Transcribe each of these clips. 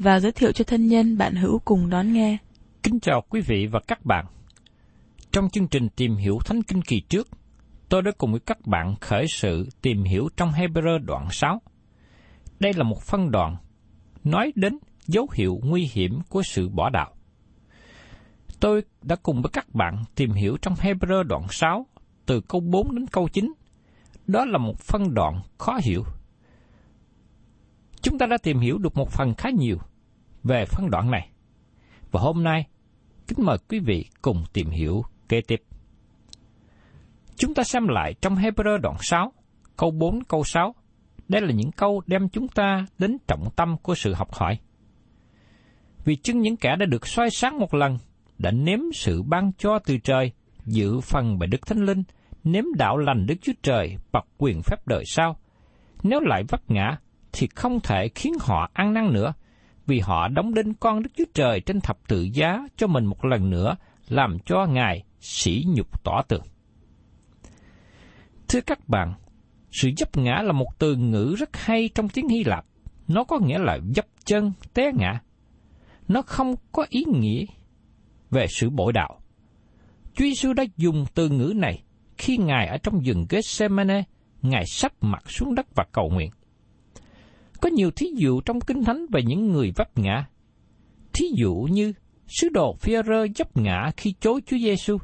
và giới thiệu cho thân nhân bạn hữu cùng đón nghe. Kính chào quý vị và các bạn. Trong chương trình tìm hiểu Thánh Kinh kỳ trước, tôi đã cùng với các bạn khởi sự tìm hiểu trong Hebrew đoạn 6. Đây là một phân đoạn nói đến dấu hiệu nguy hiểm của sự bỏ đạo. Tôi đã cùng với các bạn tìm hiểu trong Hebrew đoạn 6 từ câu 4 đến câu 9. Đó là một phân đoạn khó hiểu. Chúng ta đã tìm hiểu được một phần khá nhiều về phân đoạn này. Và hôm nay, kính mời quý vị cùng tìm hiểu kế tiếp. Chúng ta xem lại trong Hebrew đoạn 6, câu 4, câu 6. Đây là những câu đem chúng ta đến trọng tâm của sự học hỏi. Vì chứng những kẻ đã được soi sáng một lần, đã nếm sự ban cho từ trời, dự phần bởi Đức Thánh Linh, nếm đạo lành Đức Chúa Trời bậc quyền phép đời sau. Nếu lại vấp ngã, thì không thể khiến họ ăn năn nữa, vì họ đóng đinh con Đức Chúa Trời trên thập tự giá cho mình một lần nữa, làm cho Ngài sỉ nhục tỏ tường. Thưa các bạn, sự dấp ngã là một từ ngữ rất hay trong tiếng Hy Lạp. Nó có nghĩa là dấp chân, té ngã. Nó không có ý nghĩa về sự bội đạo. Chúa Giêsu đã dùng từ ngữ này khi Ngài ở trong rừng Gethsemane, Ngài sắp mặt xuống đất và cầu nguyện. Có nhiều thí dụ trong Kinh Thánh về những người vấp ngã. Thí dụ như sứ đồ Phi-rơ vấp ngã khi chối Chúa Giêsu,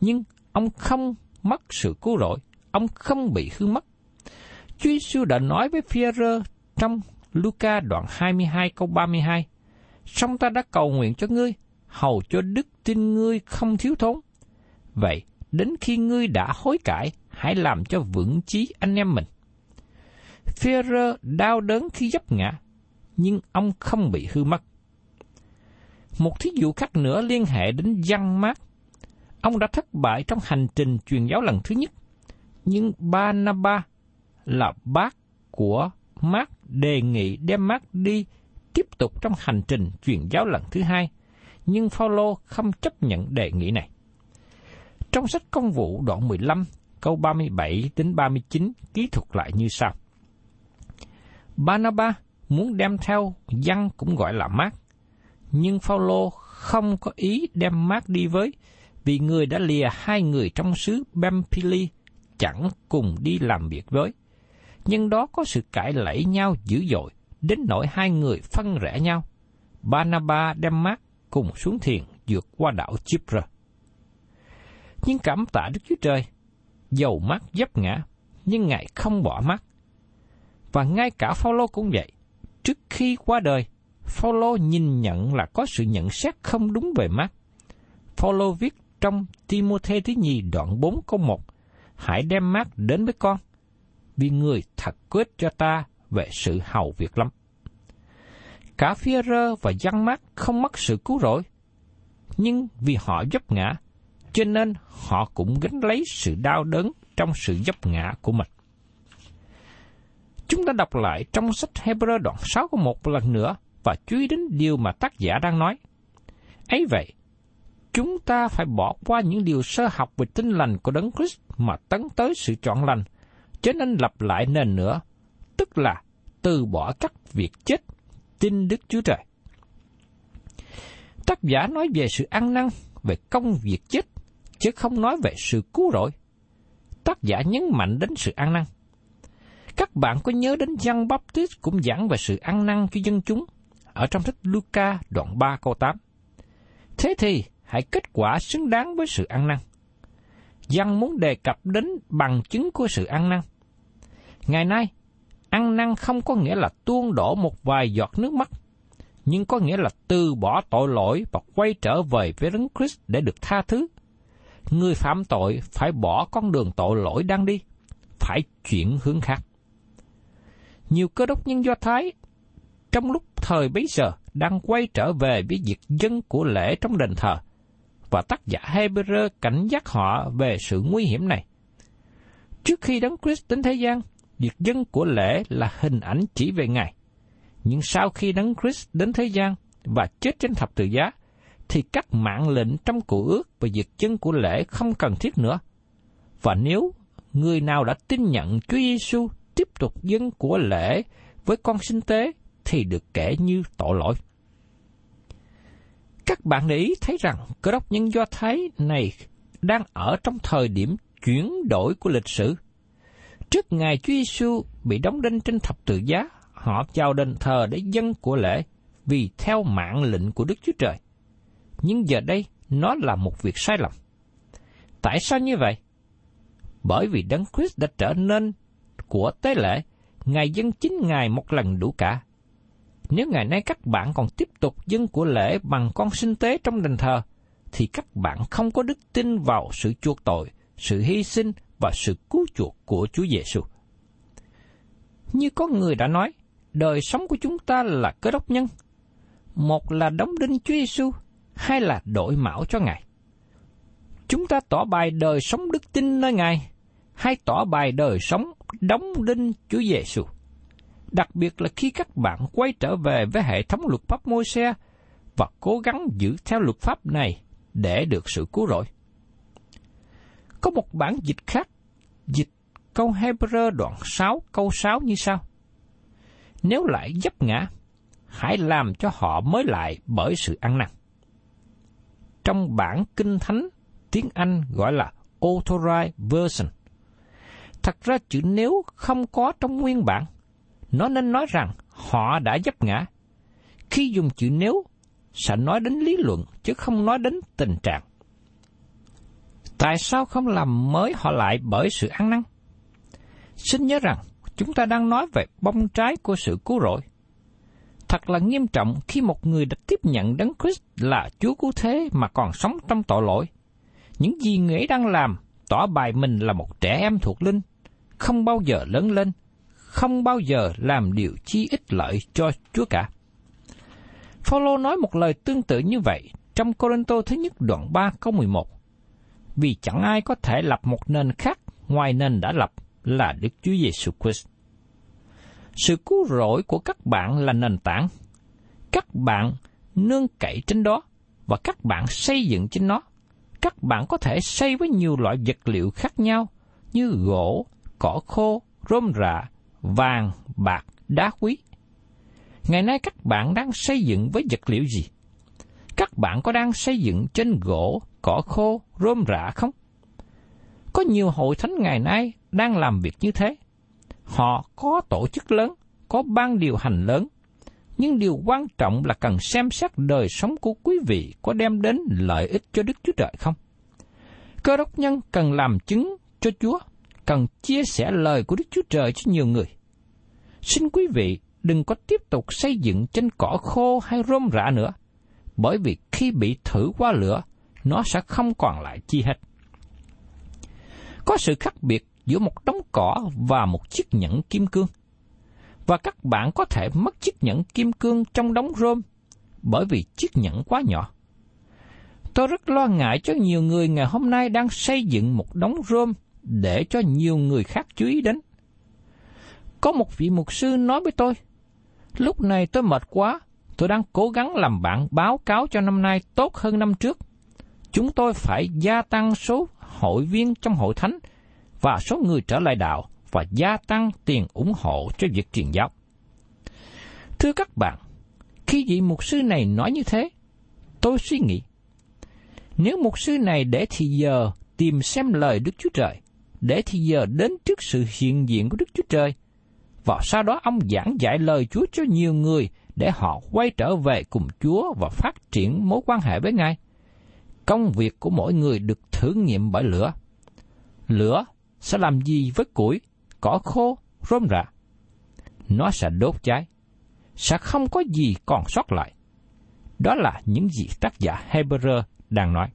nhưng ông không mất sự cứu rỗi, ông không bị hư mất. Chúa Giêsu đã nói với Phi-rơ trong Luca đoạn 22 câu 32, Song ta đã cầu nguyện cho ngươi, hầu cho đức tin ngươi không thiếu thốn. Vậy, đến khi ngươi đã hối cải, hãy làm cho vững chí anh em mình. Phêrô đau đớn khi dấp ngã, nhưng ông không bị hư mất. Một thí dụ khác nữa liên hệ đến văn mát. Ông đã thất bại trong hành trình truyền giáo lần thứ nhất, nhưng Barnaba là bác của Mark đề nghị đem Mark đi tiếp tục trong hành trình truyền giáo lần thứ hai, nhưng Phaolô không chấp nhận đề nghị này. Trong sách công vụ đoạn 15, câu 37 đến 39 ký thuật lại như sau. Barnabas muốn đem theo dân cũng gọi là mát, nhưng Phaolô không có ý đem mát đi với, vì người đã lìa hai người trong xứ Pamphylia chẳng cùng đi làm việc với. Nhưng đó có sự cãi lẫy nhau dữ dội, đến nỗi hai người phân rẽ nhau. Banaba đem mát cùng xuống thiền vượt qua đảo Chipra. Nhưng cảm tạ Đức Chúa Trời, dầu mắt dấp ngã, nhưng Ngài không bỏ mắt. Và ngay cả Phaolô cũng vậy. Trước khi qua đời, Phaolô nhìn nhận là có sự nhận xét không đúng về mắt. Phaolô viết trong Timôthê thứ nhì đoạn 4 câu 1, Hãy đem mắt đến với con, vì người thật quyết cho ta về sự hầu việc lắm. Cả phía rơ và dân mát không mất sự cứu rỗi, nhưng vì họ dấp ngã, cho nên họ cũng gánh lấy sự đau đớn trong sự dấp ngã của mình. Chúng ta đọc lại trong sách Hebrew đoạn 6 có một lần nữa và chú ý đến điều mà tác giả đang nói. ấy vậy, chúng ta phải bỏ qua những điều sơ học về tinh lành của Đấng Christ mà tấn tới sự chọn lành, cho nên lặp lại nền nữa, tức là từ bỏ các việc chết, tin Đức Chúa Trời. Tác giả nói về sự ăn năn, về công việc chết, chứ không nói về sự cứu rỗi. Tác giả nhấn mạnh đến sự ăn năn. Các bạn có nhớ đến Giăng Baptist cũng giảng về sự ăn năn cho dân chúng ở trong sách Luca đoạn 3 câu 8. Thế thì, hãy kết quả xứng đáng với sự ăn năn. Giăng muốn đề cập đến bằng chứng của sự ăn năn. Ngày nay, ăn năn không có nghĩa là tuôn đổ một vài giọt nước mắt, nhưng có nghĩa là từ bỏ tội lỗi và quay trở về với Đấng Christ để được tha thứ. Người phạm tội phải bỏ con đường tội lỗi đang đi, phải chuyển hướng khác. Nhiều cơ đốc nhân Do Thái trong lúc thời bấy giờ đang quay trở về với việc dân của lễ trong đền thờ, và tác giả Hebrew cảnh giác họ về sự nguy hiểm này. Trước khi Đấng Christ đến thế gian, việc dân của lễ là hình ảnh chỉ về Ngài. Nhưng sau khi Đấng Christ đến thế gian và chết trên thập tự giá, thì các mạng lệnh trong cụ ước và việc dân của lễ không cần thiết nữa. Và nếu người nào đã tin nhận Chúa Giêsu tiếp tục dân của lễ với con sinh tế thì được kể như tội lỗi. Các bạn để ý thấy rằng cơ đốc nhân Do Thái này đang ở trong thời điểm chuyển đổi của lịch sử. Trước ngày Chúa Giêsu bị đóng đinh trên thập tự giá, họ chào đền thờ để dân của lễ vì theo mạng lệnh của Đức Chúa Trời. Nhưng giờ đây, nó là một việc sai lầm. Tại sao như vậy? Bởi vì Đấng Christ đã trở nên của tế lễ, Ngài dân chính Ngài một lần đủ cả. Nếu ngày nay các bạn còn tiếp tục dân của lễ bằng con sinh tế trong đền thờ, thì các bạn không có đức tin vào sự chuộc tội, sự hy sinh và sự cứu chuộc của Chúa Giêsu. Như có người đã nói, đời sống của chúng ta là cơ đốc nhân. Một là đóng đinh Chúa Giêsu, hai là đổi mão cho Ngài. Chúng ta tỏ bài đời sống đức tin nơi Ngài, hay tỏ bài đời sống đóng đinh Chúa Giêsu đặc biệt là khi các bạn quay trở về với hệ thống luật pháp môi xe và cố gắng giữ theo luật pháp này để được sự cứu rỗi. Có một bản dịch khác, dịch câu Hebrew đoạn 6 câu 6 như sau. Nếu lại dấp ngã, hãy làm cho họ mới lại bởi sự ăn năn. Trong bản kinh thánh, tiếng Anh gọi là Authorized Version. Thật ra chữ nếu không có trong nguyên bản, nó nên nói rằng họ đã dấp ngã. Khi dùng chữ nếu, sẽ nói đến lý luận chứ không nói đến tình trạng. Tại sao không làm mới họ lại bởi sự ăn năn? Xin nhớ rằng, chúng ta đang nói về bông trái của sự cứu rỗi. Thật là nghiêm trọng khi một người đã tiếp nhận Đấng Christ là Chúa cứu thế mà còn sống trong tội lỗi. Những gì người ấy đang làm tỏ bài mình là một trẻ em thuộc linh, không bao giờ lớn lên, không bao giờ làm điều chi ích lợi cho Chúa cả. Phaolô nói một lời tương tự như vậy trong Corinto thứ nhất đoạn 3 câu 11. Vì chẳng ai có thể lập một nền khác ngoài nền đã lập là Đức Chúa Giêsu Christ. Sự cứu rỗi của các bạn là nền tảng. Các bạn nương cậy trên đó và các bạn xây dựng trên nó. Các bạn có thể xây với nhiều loại vật liệu khác nhau như gỗ, cỏ khô, rôm rạ, vàng, bạc, đá quý. Ngày nay các bạn đang xây dựng với vật liệu gì? Các bạn có đang xây dựng trên gỗ, cỏ khô, rôm rạ không? Có nhiều hội thánh ngày nay đang làm việc như thế. Họ có tổ chức lớn, có ban điều hành lớn, nhưng điều quan trọng là cần xem xét đời sống của quý vị có đem đến lợi ích cho Đức Chúa Trời không? Cơ đốc nhân cần làm chứng cho Chúa cần chia sẻ lời của Đức Chúa Trời cho nhiều người. Xin quý vị đừng có tiếp tục xây dựng trên cỏ khô hay rôm rạ nữa, bởi vì khi bị thử qua lửa, nó sẽ không còn lại chi hết. Có sự khác biệt giữa một đống cỏ và một chiếc nhẫn kim cương. Và các bạn có thể mất chiếc nhẫn kim cương trong đống rôm bởi vì chiếc nhẫn quá nhỏ. Tôi rất lo ngại cho nhiều người ngày hôm nay đang xây dựng một đống rôm để cho nhiều người khác chú ý đến. Có một vị mục sư nói với tôi, lúc này tôi mệt quá tôi đang cố gắng làm bản báo cáo cho năm nay tốt hơn năm trước. Chúng tôi phải gia tăng số hội viên trong hội thánh và số người trở lại đạo và gia tăng tiền ủng hộ cho việc truyền giáo. Thưa các bạn, khi vị mục sư này nói như thế, tôi suy nghĩ, nếu mục sư này để thì giờ tìm xem lời Đức Chúa Trời, để thì giờ đến trước sự hiện diện của Đức Chúa Trời, và sau đó ông giảng dạy lời Chúa cho nhiều người để họ quay trở về cùng Chúa và phát triển mối quan hệ với Ngài. Công việc của mỗi người được thử nghiệm bởi lửa. Lửa sẽ làm gì với củi, cỏ khô, rôm rạ? Nó sẽ đốt cháy, sẽ không có gì còn sót lại. Đó là những gì tác giả Hebrew đang nói.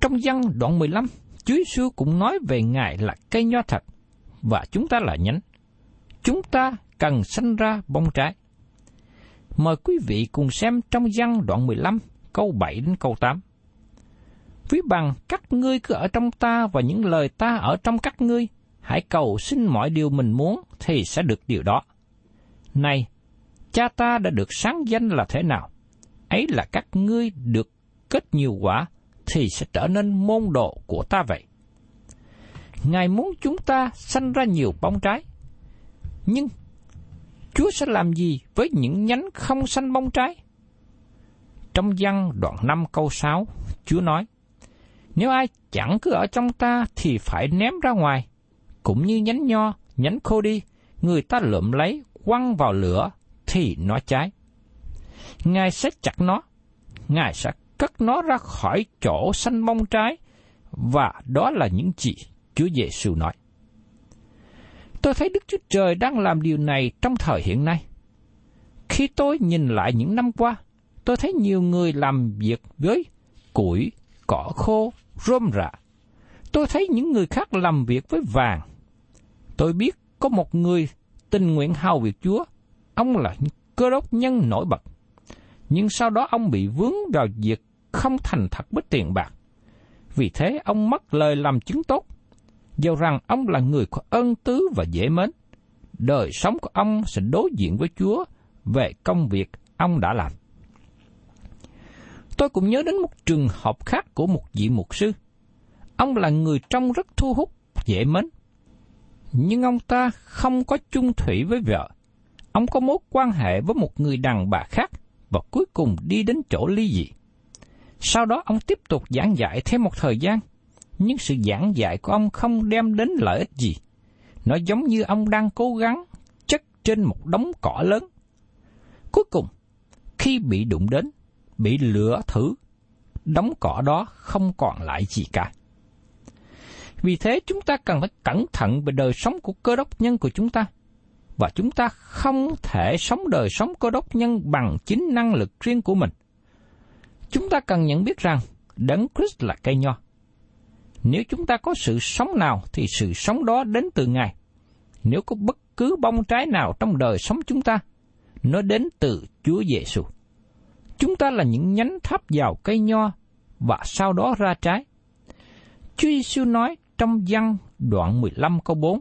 Trong văn đoạn 15, Chúa Giêsu cũng nói về Ngài là cây nho thật và chúng ta là nhánh. Chúng ta cần sanh ra bông trái. Mời quý vị cùng xem trong văn đoạn 15, câu 7 đến câu 8. Ví bằng các ngươi cứ ở trong ta và những lời ta ở trong các ngươi, hãy cầu xin mọi điều mình muốn thì sẽ được điều đó. Này, cha ta đã được sáng danh là thế nào? Ấy là các ngươi được kết nhiều quả thì sẽ trở nên môn đồ của ta vậy. Ngài muốn chúng ta sanh ra nhiều bông trái. Nhưng Chúa sẽ làm gì với những nhánh không sanh bông trái? Trong văn đoạn 5 câu 6, Chúa nói, Nếu ai chẳng cứ ở trong ta thì phải ném ra ngoài, cũng như nhánh nho, nhánh khô đi, người ta lượm lấy, quăng vào lửa, thì nó cháy. Ngài sẽ chặt nó, Ngài sẽ cất nó ra khỏi chỗ xanh bông trái, và đó là những gì Chúa Giêsu nói. Tôi thấy Đức Chúa Trời đang làm điều này trong thời hiện nay. Khi tôi nhìn lại những năm qua, tôi thấy nhiều người làm việc với củi, cỏ khô, rơm rạ. Tôi thấy những người khác làm việc với vàng. Tôi biết có một người tình nguyện hầu việc Chúa. Ông là cơ đốc nhân nổi bật. Nhưng sau đó ông bị vướng vào việc không thành thật với tiền bạc. Vì thế ông mất lời làm chứng tốt dầu rằng ông là người có ân tứ và dễ mến. Đời sống của ông sẽ đối diện với Chúa về công việc ông đã làm. Tôi cũng nhớ đến một trường hợp khác của một vị mục sư. Ông là người trông rất thu hút, dễ mến. Nhưng ông ta không có chung thủy với vợ. Ông có mối quan hệ với một người đàn bà khác và cuối cùng đi đến chỗ ly dị. Sau đó ông tiếp tục giảng dạy thêm một thời gian – nhưng sự giảng dạy của ông không đem đến lợi ích gì. Nó giống như ông đang cố gắng chất trên một đống cỏ lớn. Cuối cùng, khi bị đụng đến, bị lửa thử, đống cỏ đó không còn lại gì cả. Vì thế chúng ta cần phải cẩn thận về đời sống của cơ đốc nhân của chúng ta. Và chúng ta không thể sống đời sống cơ đốc nhân bằng chính năng lực riêng của mình. Chúng ta cần nhận biết rằng Đấng Christ là cây nho. Nếu chúng ta có sự sống nào thì sự sống đó đến từ Ngài. Nếu có bất cứ bông trái nào trong đời sống chúng ta, nó đến từ Chúa Giêsu. Chúng ta là những nhánh thấp vào cây nho và sau đó ra trái. Chúa Giêsu nói trong văn đoạn 15 câu 4,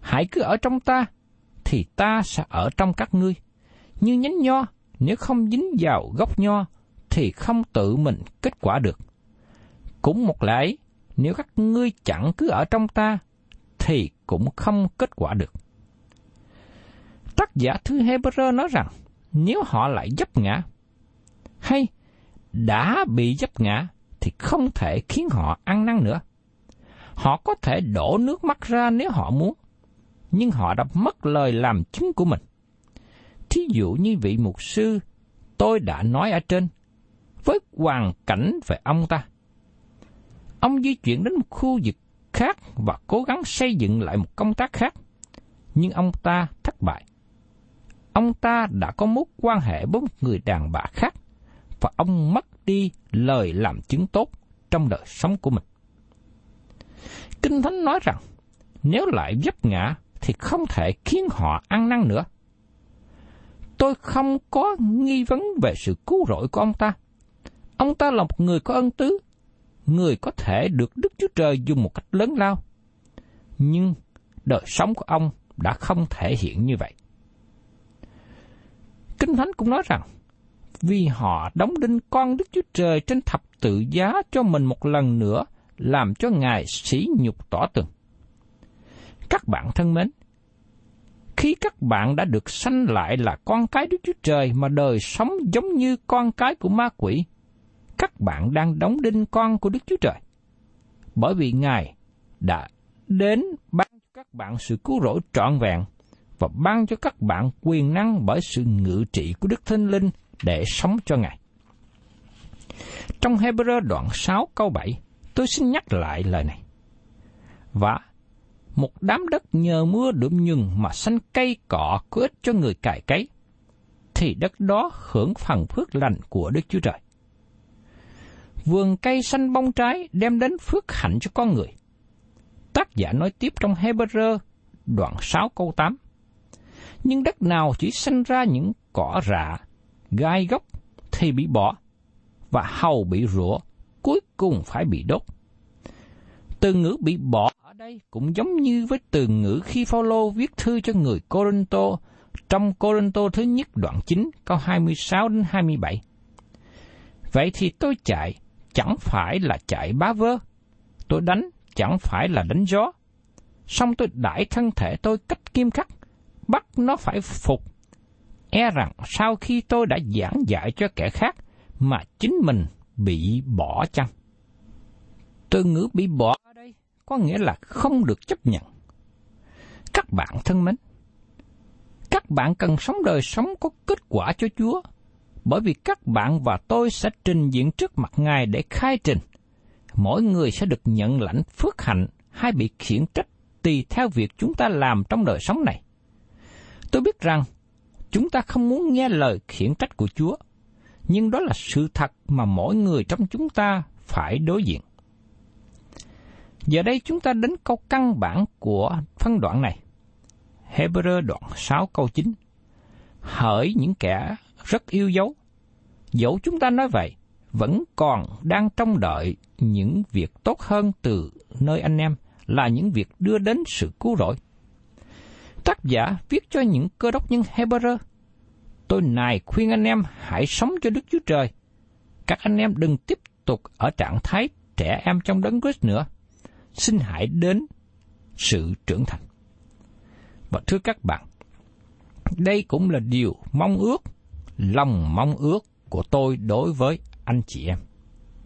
Hãy cứ ở trong ta, thì ta sẽ ở trong các ngươi. Như nhánh nho, nếu không dính vào gốc nho, thì không tự mình kết quả được. Cũng một lẽ nếu các ngươi chẳng cứ ở trong ta, thì cũng không kết quả được. Tác giả thư Hebrew nói rằng, nếu họ lại dấp ngã, hay đã bị dấp ngã, thì không thể khiến họ ăn năn nữa. Họ có thể đổ nước mắt ra nếu họ muốn, nhưng họ đã mất lời làm chứng của mình. Thí dụ như vị mục sư tôi đã nói ở trên, với hoàn cảnh về ông ta, Ông di chuyển đến một khu vực khác và cố gắng xây dựng lại một công tác khác. Nhưng ông ta thất bại. Ông ta đã có mối quan hệ với một người đàn bà khác và ông mất đi lời làm chứng tốt trong đời sống của mình. Kinh Thánh nói rằng, nếu lại vấp ngã thì không thể khiến họ ăn năn nữa. Tôi không có nghi vấn về sự cứu rỗi của ông ta. Ông ta là một người có ân tứ người có thể được Đức Chúa Trời dùng một cách lớn lao. Nhưng đời sống của ông đã không thể hiện như vậy. Kinh Thánh cũng nói rằng, vì họ đóng đinh con Đức Chúa Trời trên thập tự giá cho mình một lần nữa, làm cho Ngài sỉ nhục tỏ tường. Các bạn thân mến, khi các bạn đã được sanh lại là con cái Đức Chúa Trời mà đời sống giống như con cái của ma quỷ, các bạn đang đóng đinh con của Đức Chúa Trời. Bởi vì Ngài đã đến ban cho các bạn sự cứu rỗi trọn vẹn và ban cho các bạn quyền năng bởi sự ngự trị của Đức Thánh Linh để sống cho Ngài. Trong Hebrew đoạn 6 câu 7, tôi xin nhắc lại lời này. Và một đám đất nhờ mưa đượm nhừng mà xanh cây cỏ có ích cho người cải cấy, thì đất đó hưởng phần phước lành của Đức Chúa Trời. Vườn cây xanh bông trái đem đến phước hạnh cho con người. Tác giả nói tiếp trong Hebrew đoạn 6 câu 8. Nhưng đất nào chỉ sinh ra những cỏ rạ, gai gốc thì bị bỏ, và hầu bị rủa, cuối cùng phải bị đốt. Từ ngữ bị bỏ ở đây cũng giống như với từ ngữ khi Phaolô viết thư cho người Corinto trong Corinto thứ nhất đoạn 9 câu 26 đến 27. Vậy thì tôi chạy chẳng phải là chạy bá vơ, tôi đánh chẳng phải là đánh gió. Xong tôi đãi thân thể tôi cách kim khắc, bắt nó phải phục. E rằng sau khi tôi đã giảng dạy cho kẻ khác, mà chính mình bị bỏ chăng? Từ ngữ bị bỏ có nghĩa là không được chấp nhận. Các bạn thân mến, các bạn cần sống đời sống có kết quả cho Chúa, bởi vì các bạn và tôi sẽ trình diện trước mặt Ngài để khai trình. Mỗi người sẽ được nhận lãnh phước hạnh hay bị khiển trách tùy theo việc chúng ta làm trong đời sống này. Tôi biết rằng chúng ta không muốn nghe lời khiển trách của Chúa, nhưng đó là sự thật mà mỗi người trong chúng ta phải đối diện. Giờ đây chúng ta đến câu căn bản của phân đoạn này. Hebrew đoạn 6 câu 9. Hỡi những kẻ rất yêu dấu. Dẫu chúng ta nói vậy, vẫn còn đang trông đợi những việc tốt hơn từ nơi anh em là những việc đưa đến sự cứu rỗi. Tác giả viết cho những cơ đốc nhân Hebrew tôi nài khuyên anh em hãy sống cho Đức Chúa Trời. Các anh em đừng tiếp tục ở trạng thái trẻ em trong đấng Christ nữa. Xin hãy đến sự trưởng thành. Và thưa các bạn, đây cũng là điều mong ước, lòng mong ước của tôi đối với anh chị em.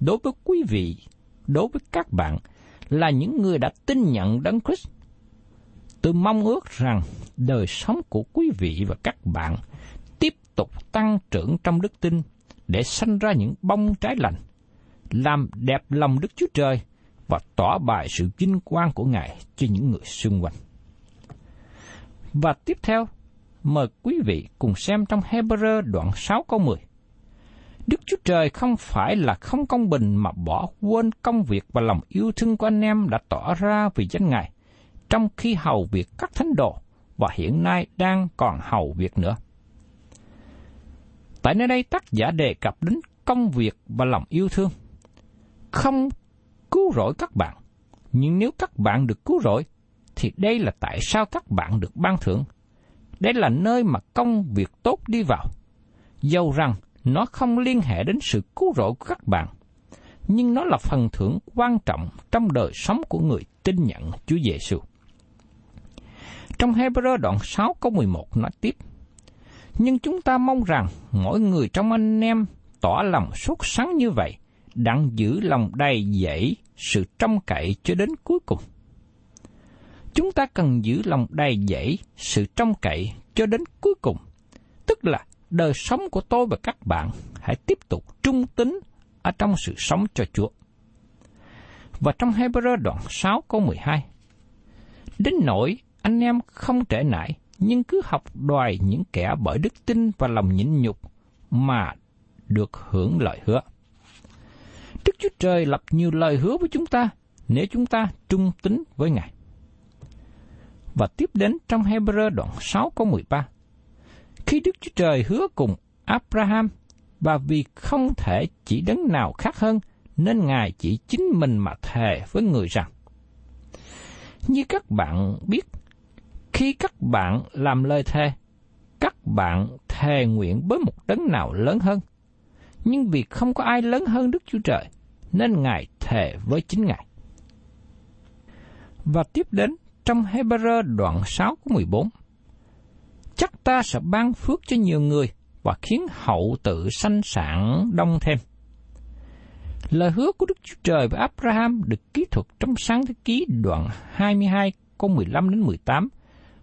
Đối với quý vị, đối với các bạn là những người đã tin nhận đấng Christ. Tôi mong ước rằng đời sống của quý vị và các bạn tiếp tục tăng trưởng trong đức tin để sanh ra những bông trái lành, làm đẹp lòng Đức Chúa Trời và tỏ bài sự vinh quang của Ngài cho những người xung quanh. Và tiếp theo, mời quý vị cùng xem trong Hebrew đoạn 6 câu 10. Đức Chúa Trời không phải là không công bình mà bỏ quên công việc và lòng yêu thương của anh em đã tỏ ra vì danh Ngài, trong khi hầu việc các thánh đồ và hiện nay đang còn hầu việc nữa. Tại nơi đây tác giả đề cập đến công việc và lòng yêu thương. Không cứu rỗi các bạn, nhưng nếu các bạn được cứu rỗi, thì đây là tại sao các bạn được ban thưởng. Đây là nơi mà công việc tốt đi vào. Dầu rằng nó không liên hệ đến sự cứu rỗi của các bạn, nhưng nó là phần thưởng quan trọng trong đời sống của người tin nhận Chúa Giêsu. Trong Hebrew đoạn 6 câu 11 nói tiếp, nhưng chúng ta mong rằng mỗi người trong anh em tỏ lòng sốt sắng như vậy, đặng giữ lòng đầy dẫy sự trông cậy cho đến cuối cùng. Chúng ta cần giữ lòng đầy dẫy sự trông cậy cho đến cuối cùng, tức là đời sống của tôi và các bạn hãy tiếp tục trung tín ở trong sự sống cho Chúa. Và trong Hebrew đoạn 6 câu 12, Đến nỗi anh em không trễ nải, nhưng cứ học đòi những kẻ bởi đức tin và lòng nhịn nhục mà được hưởng lợi hứa. Chúa Trời lập nhiều lời hứa với chúng ta nếu chúng ta trung tín với Ngài. Và tiếp đến trong Hebrew đoạn 6 câu 13. Khi Đức Chúa Trời hứa cùng Abraham và vì không thể chỉ đấng nào khác hơn nên Ngài chỉ chính mình mà thề với người rằng như các bạn biết khi các bạn làm lời thề, các bạn thề thề nguyện với một đấng nào lớn hơn. Nhưng vì không có ai lớn hơn Đức Chúa Trời, nên Ngài thề với chính Ngài. Và tiếp đến, trong Hebrew đoạn 6 của 14. Chắc ta sẽ ban phước cho nhiều người và khiến hậu tự sanh sản đông thêm. Lời hứa của Đức Chúa Trời và Abraham được ký thuật trong sáng thế ký đoạn 22 câu 15 đến 18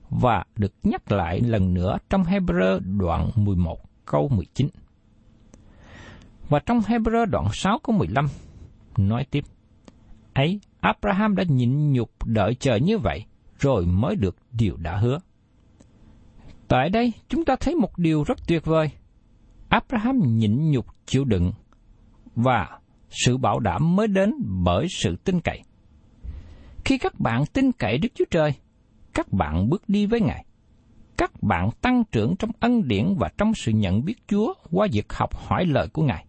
và được nhắc lại lần nữa trong Hebrew đoạn 11 câu 19. Và trong Hebrew đoạn 6 câu 15 nói tiếp, ấy Abraham đã nhịn nhục đợi chờ như vậy rồi mới được điều đã hứa. Tại đây chúng ta thấy một điều rất tuyệt vời. Abraham nhịn nhục chịu đựng và sự bảo đảm mới đến bởi sự tin cậy. Khi các bạn tin cậy Đức Chúa Trời, các bạn bước đi với Ngài. Các bạn tăng trưởng trong ân điển và trong sự nhận biết Chúa qua việc học hỏi lời của Ngài.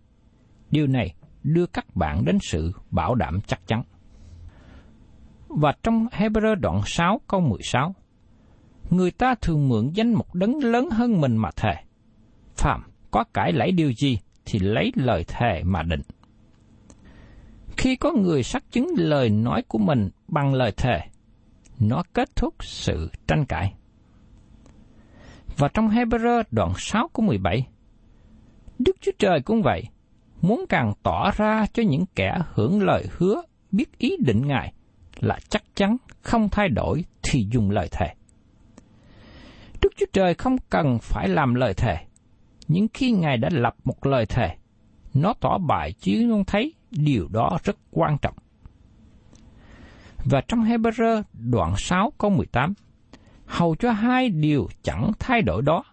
Điều này đưa các bạn đến sự bảo đảm chắc chắn. Và trong Hebrew đoạn 6 câu 16, người ta thường mượn danh một đấng lớn hơn mình mà thề. Phạm có cải lấy điều gì thì lấy lời thề mà định. Khi có người xác chứng lời nói của mình bằng lời thề, nó kết thúc sự tranh cãi. Và trong Hebrew đoạn 6 của 17, Đức Chúa Trời cũng vậy, muốn càng tỏ ra cho những kẻ hưởng lời hứa biết ý định Ngài là chắc chắn không thay đổi thì dùng lời thề. Đức Chúa Trời không cần phải làm lời thề, nhưng khi Ngài đã lập một lời thề, nó tỏ bài chứ không thấy điều đó rất quan trọng. Và trong Hebrew đoạn 6 câu 18, hầu cho hai điều chẳng thay đổi đó,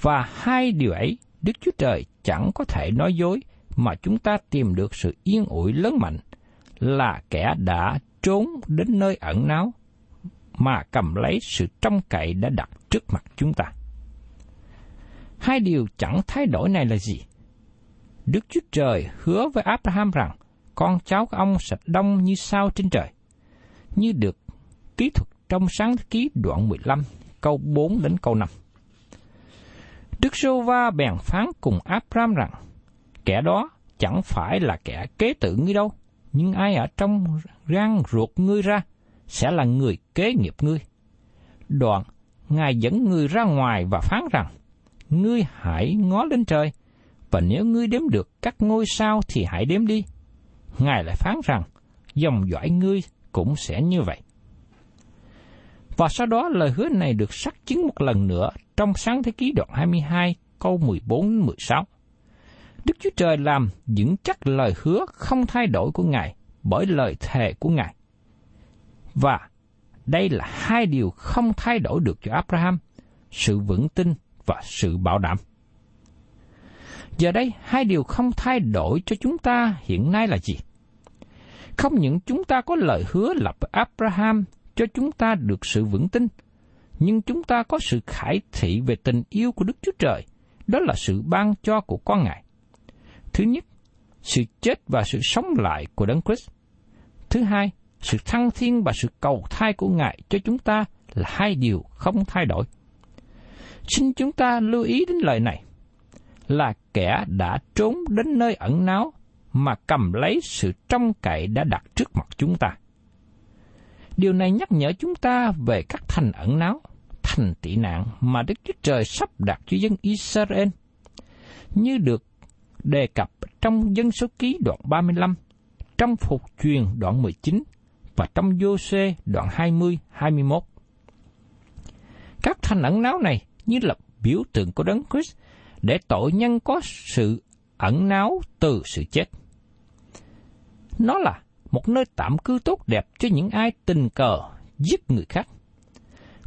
và hai điều ấy Đức Chúa Trời chẳng có thể nói dối mà chúng ta tìm được sự yên ủi lớn mạnh là kẻ đã trốn đến nơi ẩn náu mà cầm lấy sự trông cậy đã đặt trước mặt chúng ta. Hai điều chẳng thay đổi này là gì? Đức Chúa Trời hứa với Abraham rằng con cháu của ông sẽ đông như sao trên trời, như được ký thuật trong sáng ký đoạn 15, câu 4 đến câu 5. Đức Sô Va bèn phán cùng Abraham rằng, kẻ đó chẳng phải là kẻ kế tự ngươi đâu, nhưng ai ở trong răng ruột ngươi ra sẽ là người kế nghiệp ngươi. Đoạn, Ngài dẫn ngươi ra ngoài và phán rằng, ngươi hãy ngó lên trời, và nếu ngươi đếm được các ngôi sao thì hãy đếm đi. Ngài lại phán rằng, dòng dõi ngươi cũng sẽ như vậy. Và sau đó lời hứa này được xác chứng một lần nữa trong sáng thế ký đoạn 22 câu 14-16. Đức Chúa Trời làm vững chắc lời hứa không thay đổi của Ngài bởi lời thề của Ngài. Và đây là hai điều không thay đổi được cho Abraham, sự vững tin và sự bảo đảm. Giờ đây, hai điều không thay đổi cho chúng ta hiện nay là gì? Không những chúng ta có lời hứa lập với Abraham cho chúng ta được sự vững tin, nhưng chúng ta có sự khải thị về tình yêu của Đức Chúa Trời, đó là sự ban cho của con Ngài. Thứ nhất, sự chết và sự sống lại của Đấng Christ. Thứ hai, sự thăng thiên và sự cầu thai của Ngài cho chúng ta là hai điều không thay đổi. Xin chúng ta lưu ý đến lời này là kẻ đã trốn đến nơi ẩn náu mà cầm lấy sự trong cậy đã đặt trước mặt chúng ta. Điều này nhắc nhở chúng ta về các thành ẩn náu, thành tị nạn mà Đức Chúa Trời sắp đặt cho dân Israel, như được đề cập trong dân số ký đoạn 35, trong phục truyền đoạn 19 và trong vô xê đoạn 20-21. Các thành ẩn náu này như là biểu tượng của Đấng Christ để tội nhân có sự ẩn náu từ sự chết. Nó là một nơi tạm cư tốt đẹp cho những ai tình cờ giết người khác.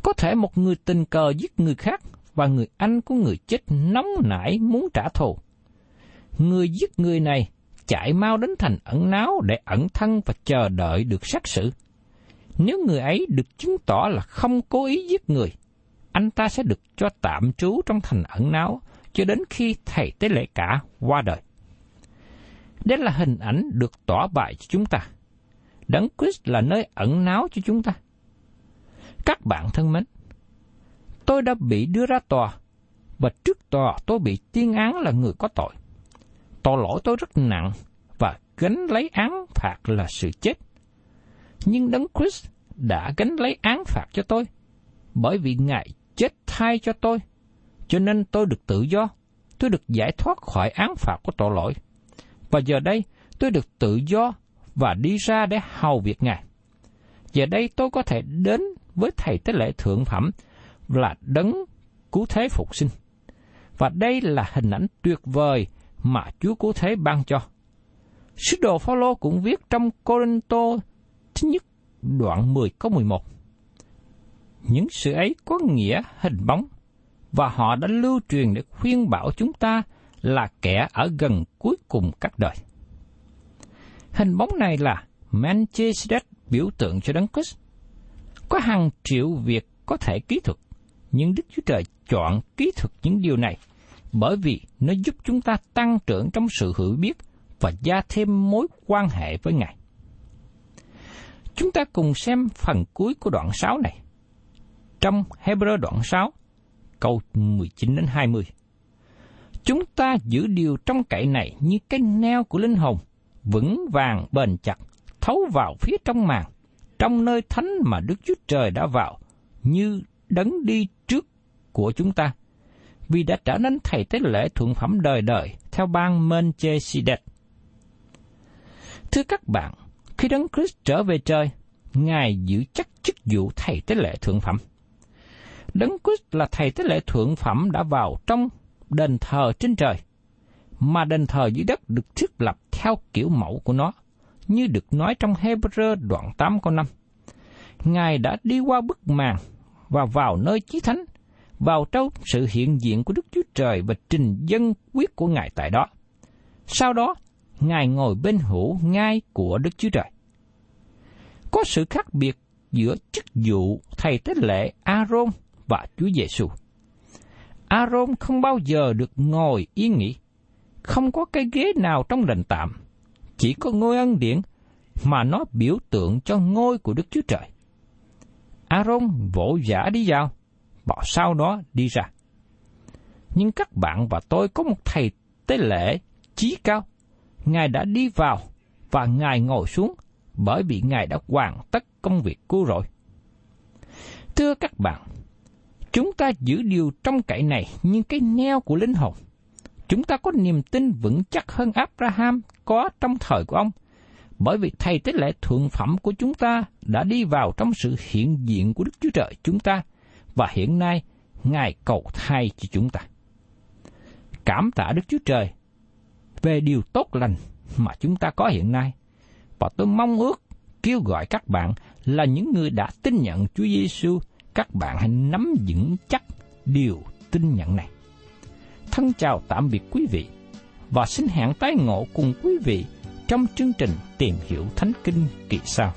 Có thể một người tình cờ giết người khác và người anh của người chết nóng nảy muốn trả thù. Người giết người này chạy mau đến thành ẩn náu để ẩn thân và chờ đợi được xét xử. Nếu người ấy được chứng tỏ là không cố ý giết người, anh ta sẽ được cho tạm trú trong thành ẩn náu cho đến khi thầy tế lễ cả qua đời. Đây là hình ảnh được tỏ bại cho chúng ta. Đấng Christ là nơi ẩn náu cho chúng ta. Các bạn thân mến, tôi đã bị đưa ra tòa và trước tòa tôi bị tuyên án là người có tội. Tội lỗi tôi rất nặng và gánh lấy án phạt là sự chết. Nhưng Đấng Christ đã gánh lấy án phạt cho tôi, bởi vì Ngài chết thay cho tôi, cho nên tôi được tự do, tôi được giải thoát khỏi án phạt của tội lỗi. Và giờ đây, tôi được tự do và đi ra để hầu việc Ngài. Giờ đây tôi có thể đến với Thầy Tế Lễ Thượng Phẩm là đấng cứu thế phục sinh. Và đây là hình ảnh tuyệt vời mà Chúa cứu thế ban cho. Sứ đồ Phaolô cũng viết trong Corinto thứ nhất đoạn 10 câu 11. Những sự ấy có nghĩa hình bóng, và họ đã lưu truyền để khuyên bảo chúng ta là kẻ ở gần cuối cùng các đời. Hình bóng này là Manchester biểu tượng cho Đấng Christ. Có hàng triệu việc có thể kỹ thuật, nhưng Đức Chúa Trời chọn kỹ thuật những điều này bởi vì nó giúp chúng ta tăng trưởng trong sự hiểu biết và gia thêm mối quan hệ với Ngài. Chúng ta cùng xem phần cuối của đoạn 6 này. Trong Hebrew đoạn 6, câu 19 đến 20. Chúng ta giữ điều trong cậy này như cái neo của linh hồn, vững vàng bền chặt, thấu vào phía trong màng, trong nơi thánh mà Đức Chúa Trời đã vào, như đấng đi trước của chúng ta, vì đã trở nên thầy tế lễ thuận phẩm đời đời theo ban Melchizedek. Thưa các bạn, khi Đấng Christ trở về trời, Ngài giữ chắc chức vụ thầy tế lễ thượng phẩm. Đấng Christ là thầy tế lễ thượng phẩm đã vào trong đền thờ trên trời, mà đền thờ dưới đất được thiết lập theo kiểu mẫu của nó, như được nói trong Hebrew đoạn 8 câu 5. Ngài đã đi qua bức màn và vào nơi chí thánh, vào trong sự hiện diện của Đức Chúa Trời và trình dân quyết của Ngài tại đó. Sau đó, Ngài ngồi bên hữu ngai của Đức Chúa Trời. Có sự khác biệt giữa chức vụ thầy tế lễ Aaron và Chúa Giêsu. Aaron không bao giờ được ngồi yên nghỉ, không có cái ghế nào trong đền tạm, chỉ có ngôi ân điển mà nó biểu tượng cho ngôi của Đức Chúa Trời. Aaron vỗ giả đi vào, và sau đó đi ra. Nhưng các bạn và tôi có một thầy tế lễ chí cao. Ngài đã đi vào và Ngài ngồi xuống bởi vì Ngài đã hoàn tất công việc cứu rỗi. Thưa các bạn, chúng ta giữ điều trong cậy này như cái neo của linh hồn. Chúng ta có niềm tin vững chắc hơn Abraham có trong thời của ông, bởi vì thầy tế lễ thượng phẩm của chúng ta đã đi vào trong sự hiện diện của Đức Chúa Trời chúng ta, và hiện nay Ngài cầu thay cho chúng ta. Cảm tạ Đức Chúa Trời về điều tốt lành mà chúng ta có hiện nay, và tôi mong ước kêu gọi các bạn là những người đã tin nhận Chúa Giêsu, các bạn hãy nắm vững chắc điều tin nhận này. Thân chào tạm biệt quý vị và xin hẹn tái ngộ cùng quý vị trong chương trình tìm hiểu Thánh Kinh kỳ sau.